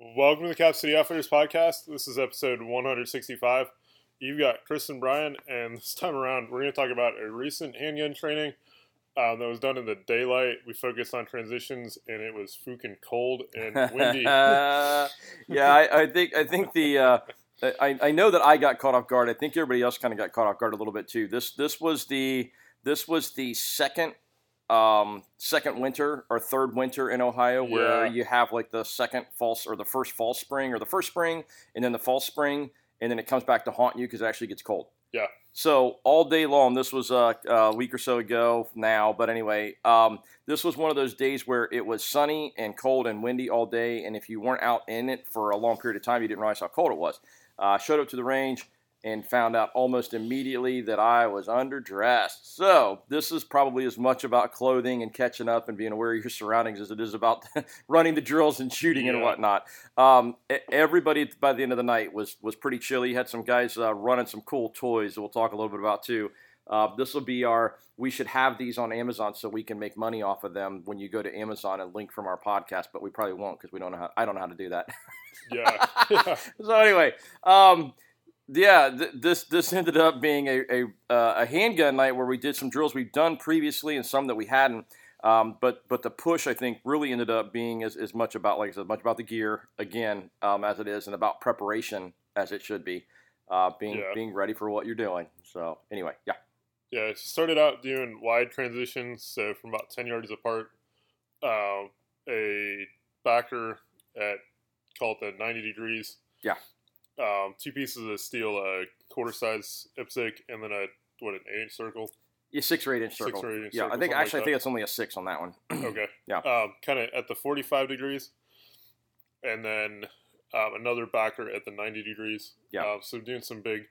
Welcome to the Cap City Outfitters podcast. This is episode 165. You've got Chris and Brian, and this time around, we're going to talk about a recent handgun training um, that was done in the daylight. We focused on transitions, and it was fucking cold and windy. yeah, I, I think I think the uh, I, I know that I got caught off guard. I think everybody else kind of got caught off guard a little bit too. This this was the this was the second um, second winter or third winter in Ohio where Yeah. you have like the second false or the first fall spring or the first spring and then the fall spring and then it comes back to haunt you because it actually gets cold. Yeah. So all day long, this was uh, a week or so ago now, but anyway, um, this was one of those days where it was sunny and cold and windy all day, and if you weren't out in it for a long period of time, you didn't realize how cold it was. Uh, showed up to the range and found out almost immediately that I was underdressed. So this is probably as much about clothing and catching up and being aware of your surroundings as it is about running the drills and shooting and whatnot. Um, everybody by the end of the night was was pretty chilly. Had some guys uh, running some cool toys that we'll talk a little bit about too. Uh, this will be our. We should have these on Amazon so we can make money off of them when you go to Amazon and link from our podcast. But we probably won't because we don't know how. I don't know how to do that. yeah. yeah. so anyway, um, yeah, th- this this ended up being a a, uh, a handgun night where we did some drills we've done previously and some that we hadn't. Um, but but the push I think really ended up being as, as much about like I said much about the gear again um, as it is and about preparation as it should be, uh, being Yeah. being ready for what you're doing. So anyway, yeah, Yeah, it started out doing wide transitions, so from about 10 yards apart, um, a backer at, call it the 90 degrees. Yeah. Um, two pieces of steel, a quarter size IPSC, and then a, what, an 8 inch circle? yeah, six or eight inch circle. Six or eight inch yeah, circle, I think something like actually I think it's only a six on that one. Okay. Yeah. Um, kind of at the 45 degrees, and then um, another backer at the 90 degrees. Yeah. Um, so doing some big,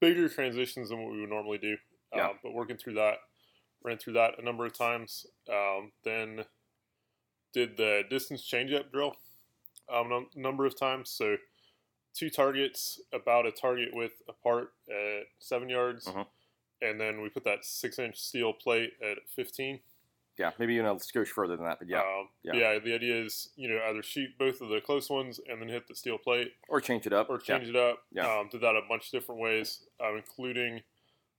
bigger transitions than what we would normally do. Um, Yeah. But working through that, ran through that a number of times. Um, then did the distance change up drill um, a number of times. So two targets, about a target width apart at seven yards. Mhm. And then we put that six inch steel plate at 15. yeah, maybe even a skosh further than that, but yeah, Um, yeah. yeah. The idea is, you know, either shoot both of the close ones and then hit the steel plate, or change it up, or Yeah. change it up. Yeah. Um, did that a bunch of different ways, um, including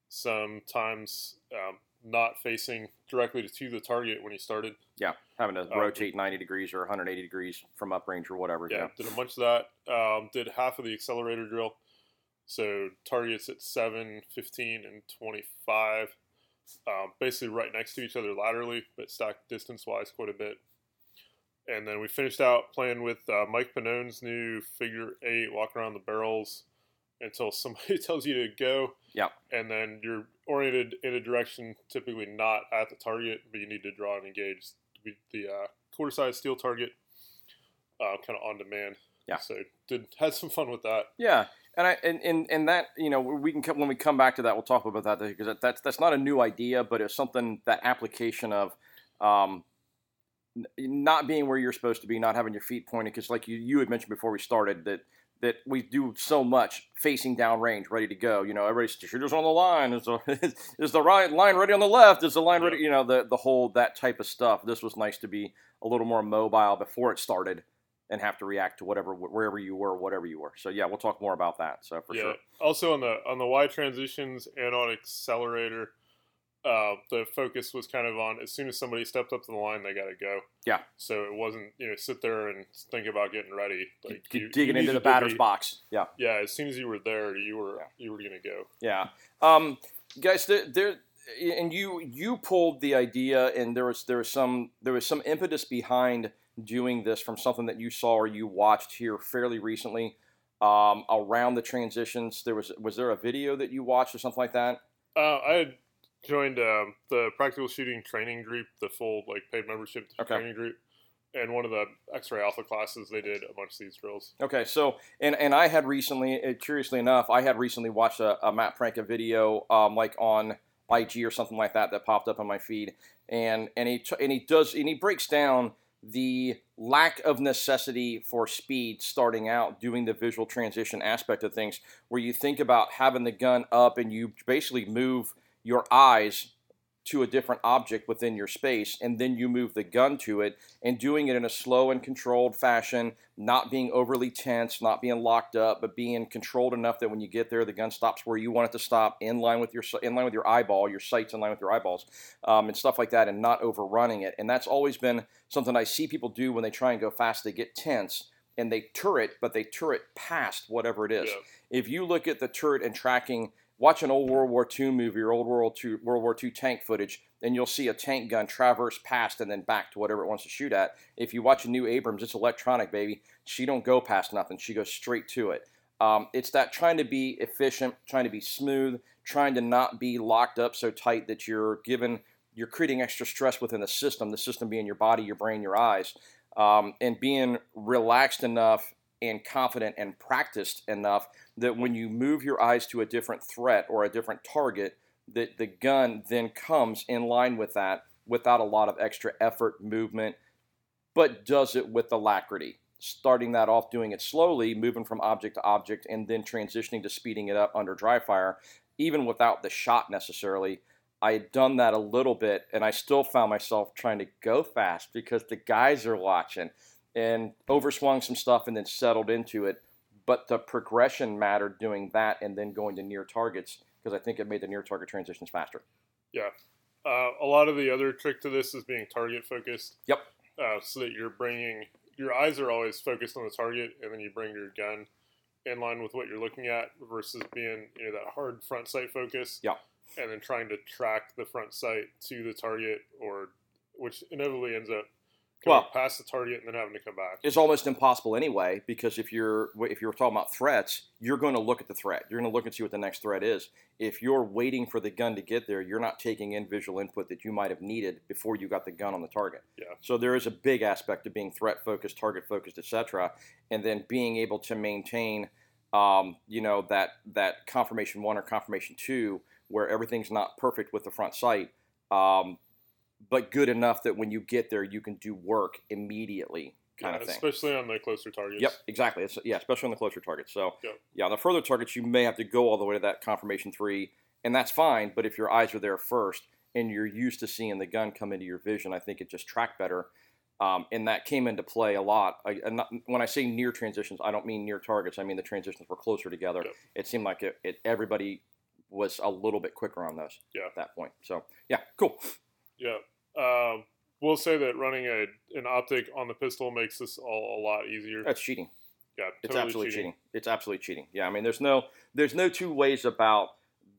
sometimes um, not facing directly to the target when he started. Yeah, having to Um, rotate 90 degrees or 180 degrees from uprange or whatever. Yeah, Yeah. did a bunch of that. Um, did half of the accelerator drill. So targets at 7, 15, and 25. Um, basically right next to each other laterally, but stacked distance wise quite a bit. And then we finished out playing with uh, Mike Pannone's new figure eight, walk around the barrels until somebody tells you to go. Yeah. And then you're oriented in a direction typically not at the target, but you need to draw and engage the, the uh, quarter size steel target uh, kind of on demand. Yeah. So did had some fun with that. Yeah, and I and, and and that you know we can come, when we come back to that we'll talk about that because that, that's that's not a new idea, but it's something that application of um, n- not being where you're supposed to be, not having your feet pointed because like you you had mentioned before we started that. That we do so much facing down range, ready to go. You know, everybody's shooters on the line. Is the is the right line ready on the left? Is the line ready? You know, the the whole that type of stuff. This was nice to be a little more mobile before it started, and have to react to whatever wherever you were, whatever you were. So yeah, we'll talk more about that. So for yeah. sure. Also on the on the wide transitions and on accelerator, uh, the focus was kind of on as soon as somebody stepped up to the line, they got to go. Yeah. So it wasn't you know sit there and think about getting ready. Like G- you- digging you into the batter's be- box. Yeah, Yeah. As soon as you were there, you were Yeah. you were gonna go. yeah. Um, guys, there, there, and you you pulled the idea, and there was there was some there was some impetus behind doing this from something that you saw or you watched here fairly recently. Um, around the transitions, there was was there a video that you watched or something like that? Uh, I had joined um, the practical shooting training group, the full like paid membership Okay. training group, and one of the X-ray Alpha classes they did a bunch of these drills. Okay, so and and I had recently, uh, curiously enough, I had recently watched a, a Matt Franka video, um, like on IG or something like that, that popped up on my feed, and and he t- and he does and he breaks down the lack of necessity for speed starting out doing the visual transition aspect of things, where you think about having the gun up and you basically move your eyes to a different object within your space, and then you move the gun to it, and doing it in a slow and controlled fashion, not being overly tense, not being locked up, but being controlled enough that when you get there, the gun stops where you want it to stop, in line with your in line with your eyeball, your sights in line with your eyeballs, um, and stuff like that, and not overrunning it. And that's always been something I see people do when they try and go fast. They get tense and they turret, but they turret past whatever it is. Yeah. If you look at the turret and tracking watch an old World War II movie or old World, II, World War II tank footage, and you'll see a tank gun traverse past and then back to whatever it wants to shoot at. If you watch a new Abrams, it's electronic, baby. She don't go past nothing. She goes straight to it. Um, it's that trying to be efficient, trying to be smooth, trying to not be locked up so tight that you're given, you're creating extra stress within the system. The system being your body, your brain, your eyes, um, and being relaxed enough and confident and practiced enough that when you move your eyes to a different threat or a different target, that the gun then comes in line with that without a lot of extra effort, movement, but does it with alacrity. Starting that off, doing it slowly, moving from object to object, and then transitioning to speeding it up under dry fire, even without the shot necessarily. I had done that a little bit, and I still found myself trying to go fast because the guys are watching and overswung some stuff and then settled into it. But the progression mattered doing that and then going to near targets because I think it made the near target transitions faster. Yeah. Uh, a lot of the other trick to this is being target focused. Yep. Uh, so that you're bringing your eyes are always focused on the target, and then you bring your gun in line with what you're looking at versus being you know that hard front sight focus. Yeah. And then trying to track the front sight to the target, or which inevitably ends up well, past the target and then having to come back. It's almost impossible anyway because if you're if you're talking about threats, you're going to look at the threat. You're going to look and see what the next threat is. If you're waiting for the gun to get there, you're not taking in visual input that you might have needed before you got the gun on the target. Yeah. So there is a big aspect of being threat focused, target focused, etc., and then being able to maintain, um, you know, that that confirmation one or confirmation two where everything's not perfect with the front sight. Um, but good enough that when you get there, you can do work immediately, kind yeah, of thing. Especially on the closer targets. Yep, exactly. It's, yeah, especially on the closer targets. So, yep. yeah, the further targets, you may have to go all the way to that confirmation three, and that's fine. But if your eyes are there first and you're used to seeing the gun come into your vision, I think it just tracked better. Um, and that came into play a lot. I, not, when I say near transitions, I don't mean near targets. I mean the transitions were closer together. Yep. It seemed like it, it, everybody was a little bit quicker on those yeah. at that point. So, yeah, cool. Yeah. Um, we'll say that running a an optic on the pistol makes this all a lot easier. That's cheating. Yeah, totally it's absolutely cheating. cheating. It's absolutely cheating. Yeah, I mean, there's no there's no two ways about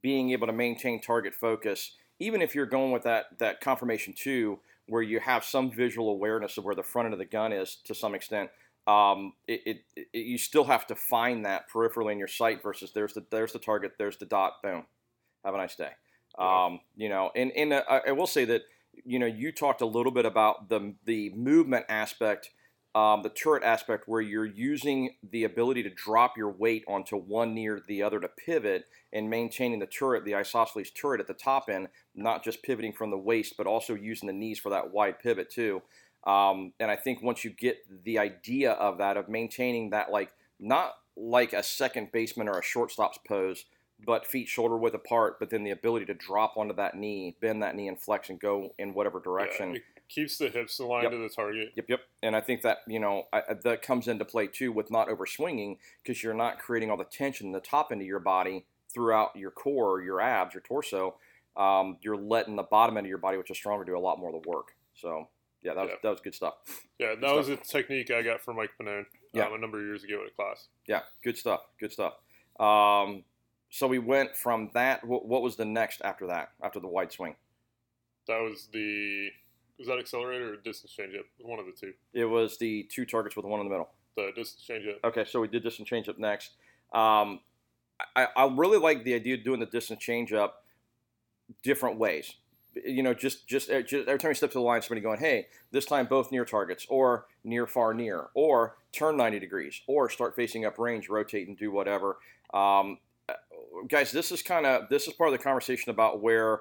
being able to maintain target focus, even if you're going with that that confirmation two, where you have some visual awareness of where the front end of the gun is to some extent. Um, it, it, it, you still have to find that peripherally in your sight versus there's the there's the target, there's the dot, boom. Have a nice day. Um, you know, and and uh, I will say that you know, you talked a little bit about the the movement aspect, um, the turret aspect, where you're using the ability to drop your weight onto one near the other to pivot and maintaining the turret, the isosceles turret at the top end, not just pivoting from the waist, but also using the knees for that wide pivot too. Um, and I think once you get the idea of that, of maintaining that, like not like a second baseman or a shortstop's pose, but feet shoulder width apart, but then the ability to drop onto that knee, bend that knee, and flex and go in whatever direction. Yeah, it keeps the hips aligned Yep. to the target. Yep, yep. And I think that you know I, that comes into play too with not overswinging because you're not creating all the tension in the top end of your body throughout your core, your abs, your torso. Um, you're letting the bottom end of your body, which is stronger, do a lot more of the work. So yeah, that was Yeah. that was good stuff. Yeah, that Good was a technique I got from Mike Pannone Yeah. um, a number of years ago at a class. Yeah, good stuff. Good stuff. Um, so we went from that. What, what was the next after that? After the wide swing? That was the was that accelerator or distance changeup? One of the two. It was the two targets with one in the middle. The distance changeup. Okay, so we did distance change up next. Um, I, I really like the idea of doing the distance change up different ways. You know, just, just just every time you step to the line, somebody going, "Hey, this time both near targets, or near far near, or turn 90 degrees, or start facing up range, rotate and do whatever." Um, guys, this is kind of this is part of the conversation about where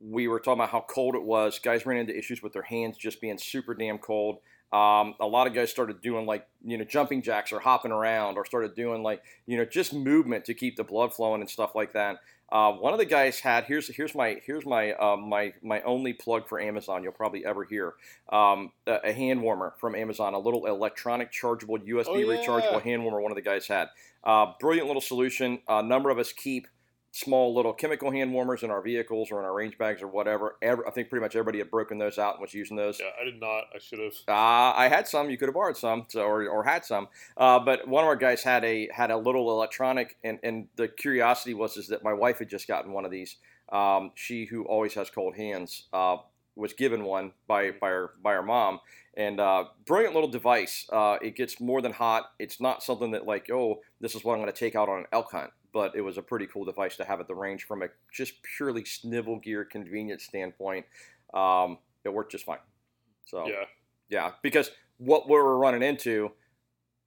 we were talking about how cold it was. Guys ran into issues with their hands just being super damn cold. Um, a lot of guys started doing like you know jumping jacks or hopping around or started doing like you know just movement to keep the blood flowing and stuff like that. Uh, one of the guys had here's here's my here's my uh, my my only plug for Amazon you'll probably ever hear um, a, a, hand warmer from Amazon a little electronic chargeable USB Oh, yeah. rechargeable hand warmer one of the guys had uh, brilliant little solution a number of us keep small little chemical hand warmers in our vehicles or in our range bags or whatever Every, I think pretty much everybody had broken those out and was using those Yeah, I did not. I should have. uh, I had some. You could have borrowed some, so, or, or had some. Uh, but one of our guys had a had a little electronic, and, and the curiosity was is that my wife had just gotten one of these. Um, she, who always has cold hands, uh, was given one by by her by her mom, and uh, brilliant little device. Uh, it gets more than hot. It's not something that like oh this is what I'm going to take out on an elk hunt, but it was a pretty cool device to have at the range from a just purely snivel gear convenience standpoint. Um, it worked just fine. So Yeah, yeah, because what we were running into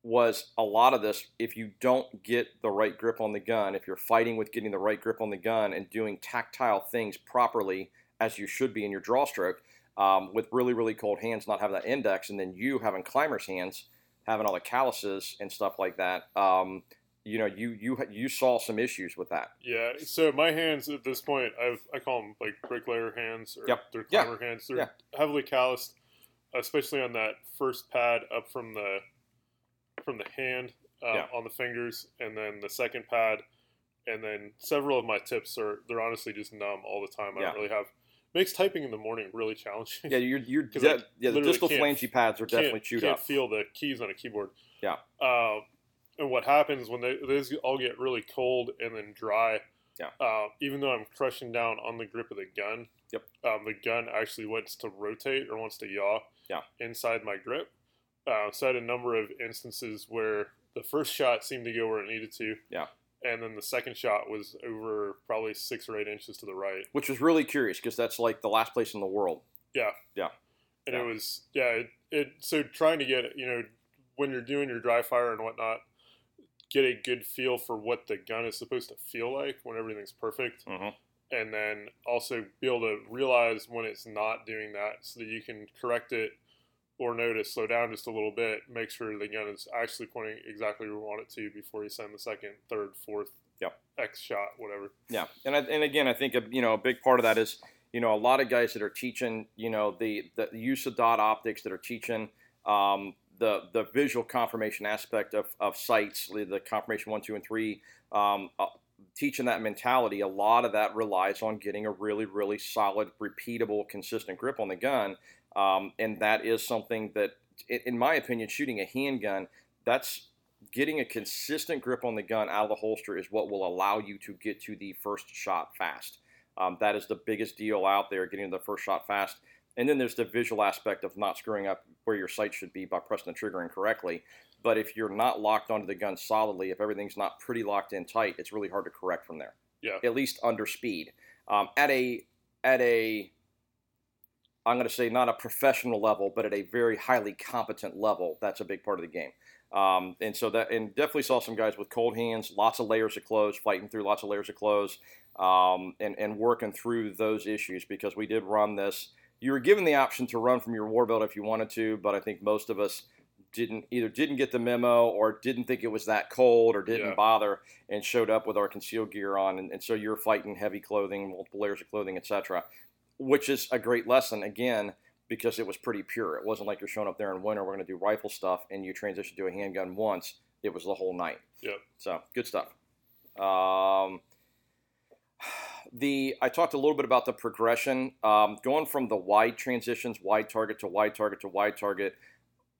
was a lot of this. If you don't get the right grip on the gun, if you're fighting with getting the right grip on the gun and doing tactile things properly as you should be in your draw stroke, um, with really really cold hands, not having that index, and then you having climber's hands, having all the calluses and stuff like that. Um, you know, you you you saw some issues with that. yeah. So my hands at this point, I've I call them like bricklayer hands or Yep. they're Yeah. climber hands. They're Yeah. heavily calloused, especially on that first pad up from the from the hand uh, Yeah. on the fingers, and then the second pad, and then several of my tips are they're honestly just numb all the time. I Yeah. don't really have makes typing in the morning really challenging. Yeah, you're you're de- yeah. The distal can't- pads are definitely can't, chewed can't up. feel the keys on a keyboard. Yeah. Uh, and what happens when they those all get really cold and then dry? Yeah. Uh, even though I'm crushing down on the grip of the gun. Yep. Um, the gun actually wants to rotate or wants to yaw. Yeah. Inside my grip. Uh, so I had a number of instances where the first shot seemed to go where it needed to. Yeah. And then the second shot was over probably six or eight inches to the right. which was really curious because that's like the last place in the world. Yeah. Yeah. And Yeah. it was yeah it, it so trying to get you know when you're doing your dry fire and whatnot get a good feel for what the gun is supposed to feel like when everything's perfect Mhm. and then also be able to realize when it's not doing that so that you can correct it or know to slow down just a little bit make sure the gun is actually pointing exactly where you want it to before you send the second third fourth Yep. x shot whatever Yeah, and I, and again, I think a, you know a big part of that is you know a lot of guys that are teaching you know the the use of dot optics that are teaching um, the the visual confirmation aspect of, of sights, the, confirmation one, two, and three. Um, uh, teaching that mentality, a lot of that relies on getting a really really solid, repeatable, consistent grip on the gun, um, and that is something that, in, my opinion, shooting a handgun, that's getting a consistent grip on the gun out of the holster is what will allow you to get to the first shot fast. Um, that is the biggest deal out there, getting the first shot fast. And then there's the visual aspect of not screwing up where your sight should be by pressing the trigger incorrectly. But if you're not locked onto the gun solidly, if everything's not pretty locked in tight, it's really hard to correct from there. Yeah. At least under speed. Um, at a at a I'm going to say not a professional level, but at a very highly competent level, that's a big part of the game. Um, and so that, and definitely saw some guys with cold hands, lots of layers of clothes, fighting through lots of layers of clothes, um, and and working through those issues because we did run this. You were given the option to run from your war belt if you wanted to, but I think most of us didn't either didn't get the memo or didn't think it was that cold or didn't Yeah. bother and showed up with our concealed gear on, and, and so you're fighting heavy clothing, multiple layers of clothing, etc. Which is a great lesson again because it was pretty pure. It wasn't like you're showing up there in winter. We're going to do rifle stuff, and you transition to a handgun once. It was the whole night. Yep. So good stuff. Um, the I talked a little bit about the progression, um, going from the wide transitions, wide target to wide target to wide target.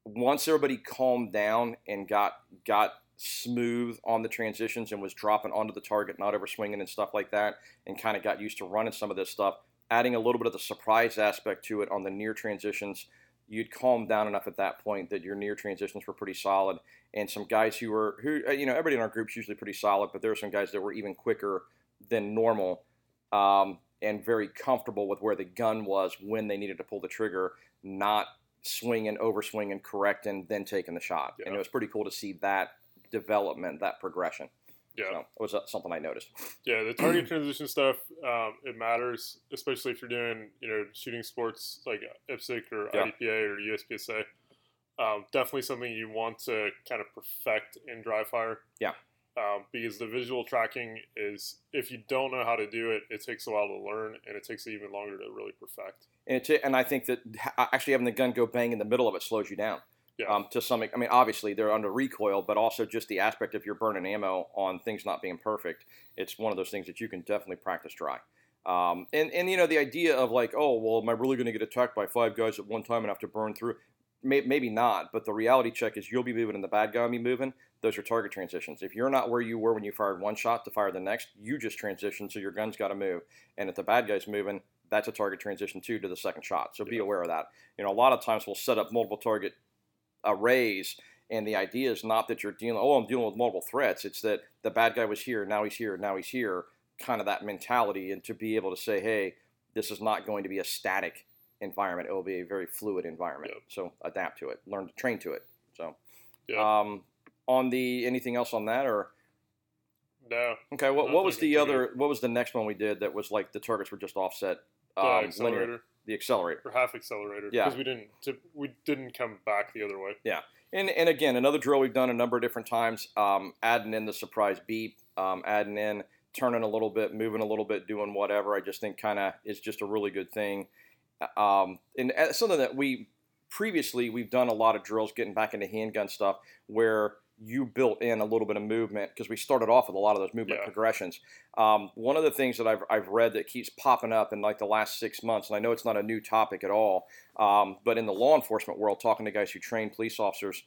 Once everybody calmed down and got got smooth on the transitions and was dropping onto the target, not over swinging and stuff like that, and kind of got used to running some of this stuff, adding a little bit of the surprise aspect to it on the near transitions. You'd calm down enough at that point that your near transitions were pretty solid, and some guys who were who uh, you know everybody in our group's usually pretty solid, but there were some guys that were even quicker than normal um, and very comfortable with where the gun was when they needed to pull the trigger, not swinging, over swinging, correcting, then taking the shot. And it was pretty cool to see that development, that progression. Yeah. So it was uh, something I noticed. Yeah, the target transition stuff, um, it matters, especially if you're doing, you know, shooting sports like IPSC or Yeah. IDPA or USPSA. Um, definitely something you want to kind of perfect in dry fire. Yeah. Um, because the visual tracking is, if you don't know how to do it, it takes a while to learn, and it takes even longer to really perfect. And it, and I think that actually having the gun go bang in the middle of it slows you down. Yeah. Um, to some, I mean, obviously they're under recoil, but also just the aspect of you're burning ammo on things not being perfect. It's one of those things that you can definitely practice dry. Um, and and you know the idea of like, oh well, am I really going to get attacked by five guys at one time and have to burn through? May, maybe not, but the reality check is you'll be moving and the bad guy will be moving. Those are target transitions. If you're not where you were when you fired one shot to fire the next, you just transition, so your gun's got to move. And if the bad guy's moving, that's a target transition too to the second shot. So be aware of that. You know, a lot of times we'll set up multiple target arrays, and the idea is not that you're dealing. Oh, I'm dealing with multiple threats. It's that the bad guy was here, now he's here, now he's here. Kind of that mentality, and to be able to say, hey, this is not going to be a static environment. It will be a very fluid environment. Yep. So adapt to it, learn to train to it. So, Yeah. um, on the anything else on that or no, okay, what, what was the other? What was the next one we did that was like the targets were just offset? the Um, accelerator linear, the accelerator. or half accelerator. Yeah. Because we didn't, tip, we didn't come back the other way. Yeah, and and again, another drill we've done a number of different times. Um, adding in the surprise beep, um, adding in turning a little bit, moving a little bit, doing whatever. I just think kind of is just a really good thing. Um, and uh, something that we previously we've done a lot of drills getting back into handgun stuff where you built in a little bit of movement because we started off with a lot of those movement Yeah. progressions. Um, one of the things that I've, I've read that keeps popping up in like the last six months, and I know it's not a new topic at all, um, but in the law enforcement world, talking to guys who train police officers,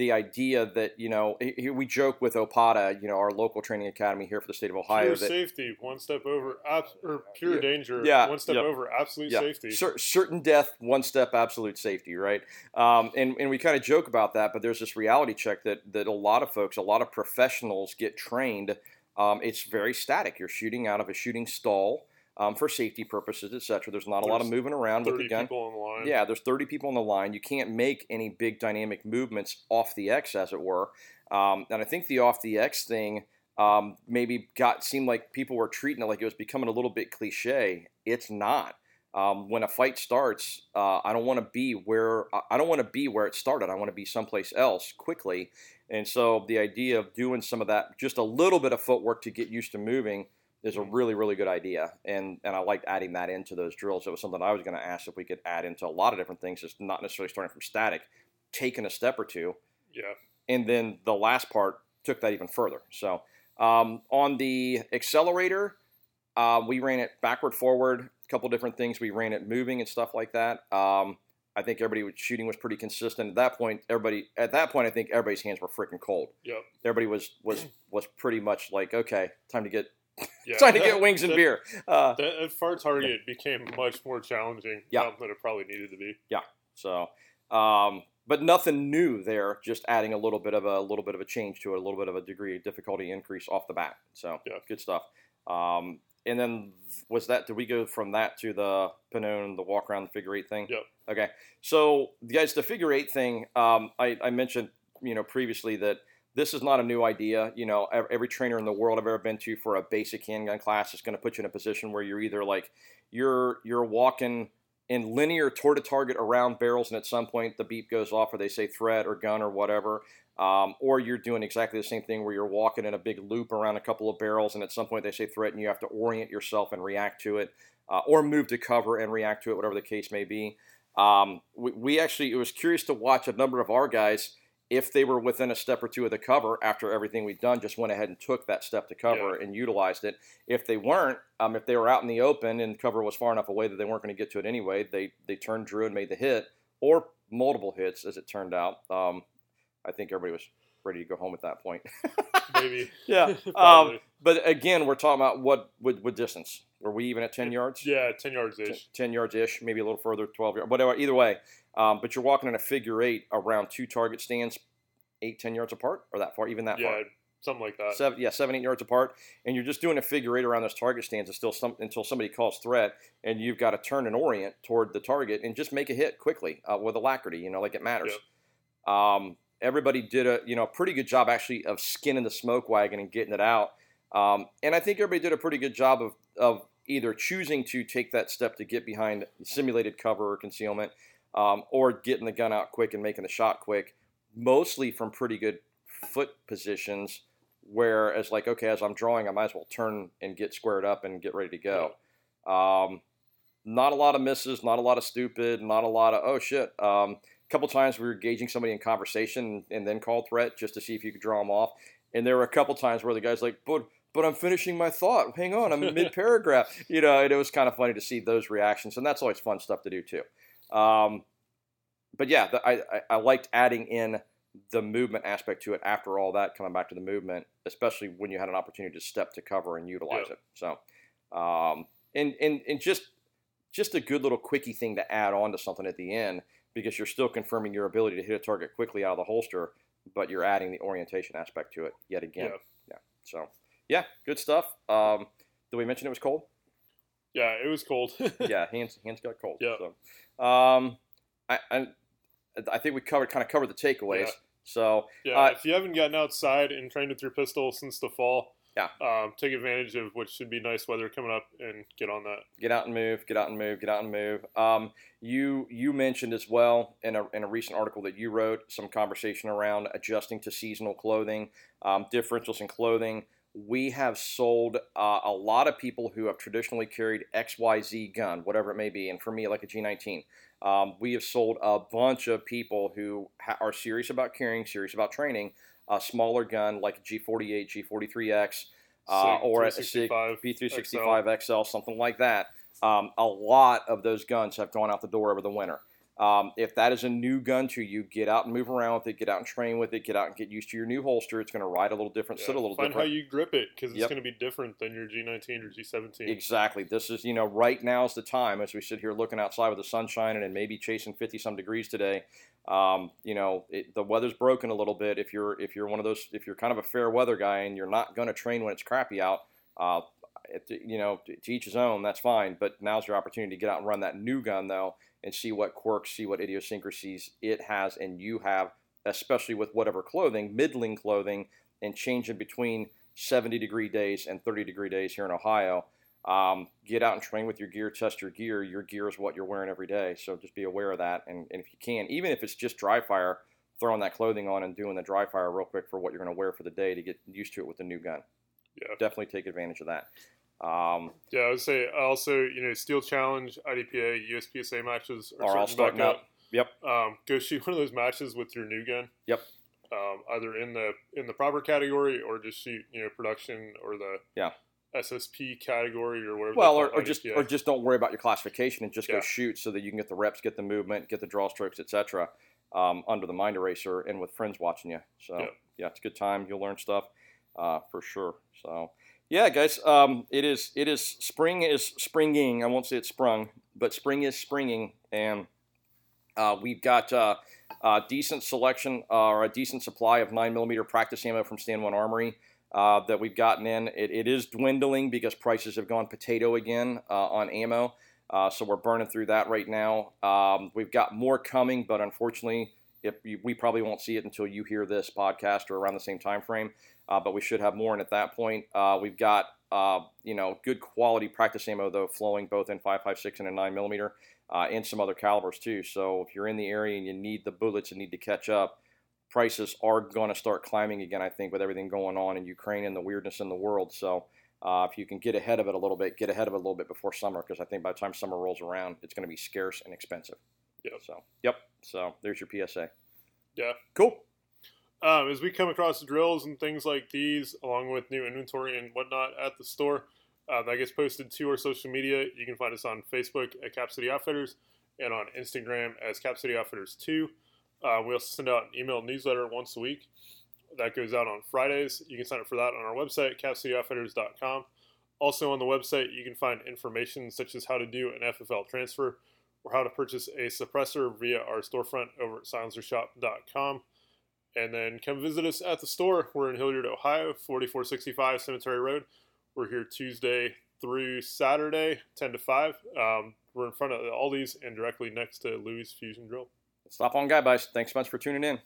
the idea that you know we joke with OPOTA, you know, our local training academy here for the state of Ohio, Pure that safety, one step over, or pure Yeah. danger, Yeah. one step over, absolute yeah, safety. cer- certain death, one step, absolute safety, right? Um, and and we kind of joke about that, but there's this reality check that that a lot of folks, a lot of professionals get trained. Um, it's very static. You're shooting out of a shooting stall um, for safety purposes, etc. There's not a lot of moving around with the gun. the line. Yeah, there's 30 people on the line. You can't make any big dynamic movements off the X, as it were. Um, and I think the off the X thing um, maybe got seemed like people were treating it like it was becoming a little bit cliche. It's not. Um, when a fight starts, uh, I don't want to be where I don't want to be where it started. I want to be someplace else quickly. And so the idea of doing some of that, just a little bit of footwork to get used to moving, is a really really good idea. And and I liked adding that into those drills. It was something I was going to ask if we could add into a lot of different things. Just not necessarily starting from static, taking a step or two, yeah, and then the last part took that even further. So um, on the accelerator, uh, we ran it backward, forward, a couple different things. We ran it moving and stuff like that. Um, I think everybody was shooting was pretty consistent at that point. Everybody at that point, I think everybody's hands were freaking cold. Yep. Everybody was was was pretty much like, okay, time to get yeah. time to That- get wings and that- beer. Uh, That, that target became much more challenging Yeah. than it probably needed to be. Yeah. So, um, but nothing new there. Just adding a little bit of a, little bit of a change to it, a little bit of a degree of difficulty increase off the bat. So, Yeah. good stuff. Um, and then was that? Did we go from that to the Pannone, the walk around the figure eight thing? Yep. Okay. So, guys, the figure eight thing. Um, I, I mentioned, you know, previously that this is not a new idea. You know, every trainer in the world I've ever been to for a basic handgun class is going to put you in a position where you're either like you're you're walking in linear toward a target around barrels, and at some point the beep goes off, or they say threat or gun or whatever. Um, or you're doing exactly the same thing where you're walking in a big loop around a couple of barrels, and at some point they say threat, and you have to orient yourself and react to it, uh, or move to cover and react to it, whatever the case may be. Um, we, we actually, it was curious to watch a number of our guys, if they were within a step or two of the cover after everything we'd done, just went ahead and took that step to cover and utilized it. If they weren't, um, if they were out in the open and cover was far enough away that they weren't going to get to it anyway, they they turned, drew, and made the hit, or multiple hits, as it turned out. Um, I think everybody was ready to go home at that point. Maybe. yeah. Um, but again, we're talking about what with, with distance. Were we even at ten yards? yeah, ten yards ish. 10 yards ish, maybe a little further, 12 yards, whatever. Either way, um, but you're walking in a figure eight around two target stands, eight, 10 yards apart, or that far, even that Yeah, far. something like that. Seven, yeah, seven, eight yards apart, and you're just doing a figure eight around those target stands until some until somebody calls threat, and you've got to turn and orient toward the target and just make a hit quickly uh, with alacrity, you know, like it matters. Um, everybody did a you know pretty good job actually of skinning the smoke wagon and getting it out, um, and I think everybody did a pretty good job of of either choosing to take that step to get behind simulated cover or concealment. um, or getting the gun out quick and making the shot quick, mostly from pretty good foot positions. Where as like okay, as I'm drawing, I might as well turn and get squared up and get ready to go. Um, not a lot of misses, not a lot of stupid, not a lot of oh shit. Um, couple times we were gauging somebody in conversation and then called threat just to see if you could draw them off. And there were a couple times where the guy's like, but but I'm finishing my thought. Hang on, I'm in mid paragraph. you know, and it was kind of funny to see those reactions, and that's always fun stuff to do too. Um, but yeah, the, I, I, I liked adding in the movement aspect to it after all that, coming back to the movement, especially when you had an opportunity to step to cover and utilize Yeah. it. So, um, and, and, and just, just a good little quickie thing to add on to something at the end because you're still confirming your ability to hit a target quickly out of the holster, but you're adding the orientation aspect to it yet again. Yeah. yeah. So, yeah, good stuff. Um, did we mention it was cold? Yeah, it was cold. yeah, hands hands got cold. Yeah. So, um, I, I I think we covered kind of covered the takeaways. Yeah. So Yeah, Uh, if you haven't gotten outside and trained with your pistol since the fall, Yeah. um, take advantage of what should be nice weather coming up and get on that. get out and move, get out and move, get out and move. Um, you you mentioned as well in a, in a recent article that you wrote some conversation around adjusting to seasonal clothing, um, differentials in clothing. We have sold uh, a lot of people who have traditionally carried XYZ gun, whatever it may be, and for me, like a G19. Um, we have sold a bunch of people who ha- are serious about carrying, serious about training, a smaller gun like a G48, G43X, uh, or a 365 Sig P365 XL, something like that. Um, a lot of those guns have gone out the door over the winter. Um, if that is a new gun to you, get out and move around with it, get out and train with it, get out and get used to your new holster. It's going to ride a little different, Yeah, sit a little Find different. how you grip it because it's Yep. going to be different than your G19 or G17. Exactly. This is, you know, right now is the time as we sit here looking outside with the sun shining and maybe chasing 50 some degrees today. Um, you know, it, the weather's broken a little bit. If you're if you're one of those if you're kind of a fair weather guy and you're not going to train when it's crappy out, uh, you know, to each his own. That's fine. But now's your opportunity to get out and run that new gun though, and see what quirks, see what idiosyncrasies it has, and you have, especially with whatever clothing, middling clothing, and changing between 70 degree days and 30 degree days here in Ohio. Um, get out and train with your gear, test your gear. Your gear is what you're wearing every day. So just be aware of that. And, and if you can, even if it's just dry fire, throwing that clothing on and doing the dry fire real quick for what you're going to wear for the day to get used to it with the new gun. Yeah. Definitely take advantage of that. Um, Yeah, I would say also, you know, Steel Challenge, IDPA, USPSA matches Are all starting up. Yep. Um, go shoot one of those matches with your new gun. Yep. Um, either in the in the proper category or just shoot, you know, production or the Yeah. SSP category or whatever. well, or, or just or just don't worry about your classification and just go shoot so that you can get the reps, get the movement, get the draw strokes, etc. Um, under the mind eraser and with friends watching you. So Yeah. yeah, it's a good time. You'll learn stuff uh, for sure. So yeah, guys, um, it is it is spring is springing. I won't say it's sprung, but spring is springing, and uh, we've got uh, a decent selection uh, or a decent supply of nine millimeter practice ammo from Stand One Armory uh, that we've gotten in. It, it is dwindling because prices have gone potato again uh, on ammo. Uh, so we're burning through that right now. Um, we've got more coming, but unfortunately, if you, we probably won't see it until you hear this podcast or around the same time frame. Uh, but we should have more in at that point. Uh, we've got uh, you know good quality practice ammo though flowing both in 5.56 and a 9 millimeter, uh, and some other calibers too. So if you're in the area and you need the bullets and need to catch up, prices are going to start climbing again. I think with everything going on in Ukraine and the weirdness in the world. So uh, if you can get ahead of it a little bit, get ahead of it a little bit before summer because I think by the time summer rolls around, it's going to be scarce and expensive. Yep. So yep. So there's your PSA. Yeah. Cool. Um, as we come across drills and things like these, along with new inventory and whatnot at the store, uh, that gets posted to our social media. You can find us on Facebook at Cap City Outfitters and on Instagram as Cap City Outfitters 2. Uh, we also send out an email newsletter once a week. That goes out on Fridays. You can sign up for that on our website, capcityoutfitters.com. Also on the website, you can find information such as how to do an FFL transfer or how to purchase a suppressor via our storefront over at silencershop.com. And then come visit us at the store. We're in Hilliard, Ohio, 4465 Cemetery Road. We're here Tuesday through Saturday, 10 to 5. Um, we're in front of the Aldi's and directly next to Louis Fusion Drill. Stop on, guy, guys. Thanks so much for tuning in.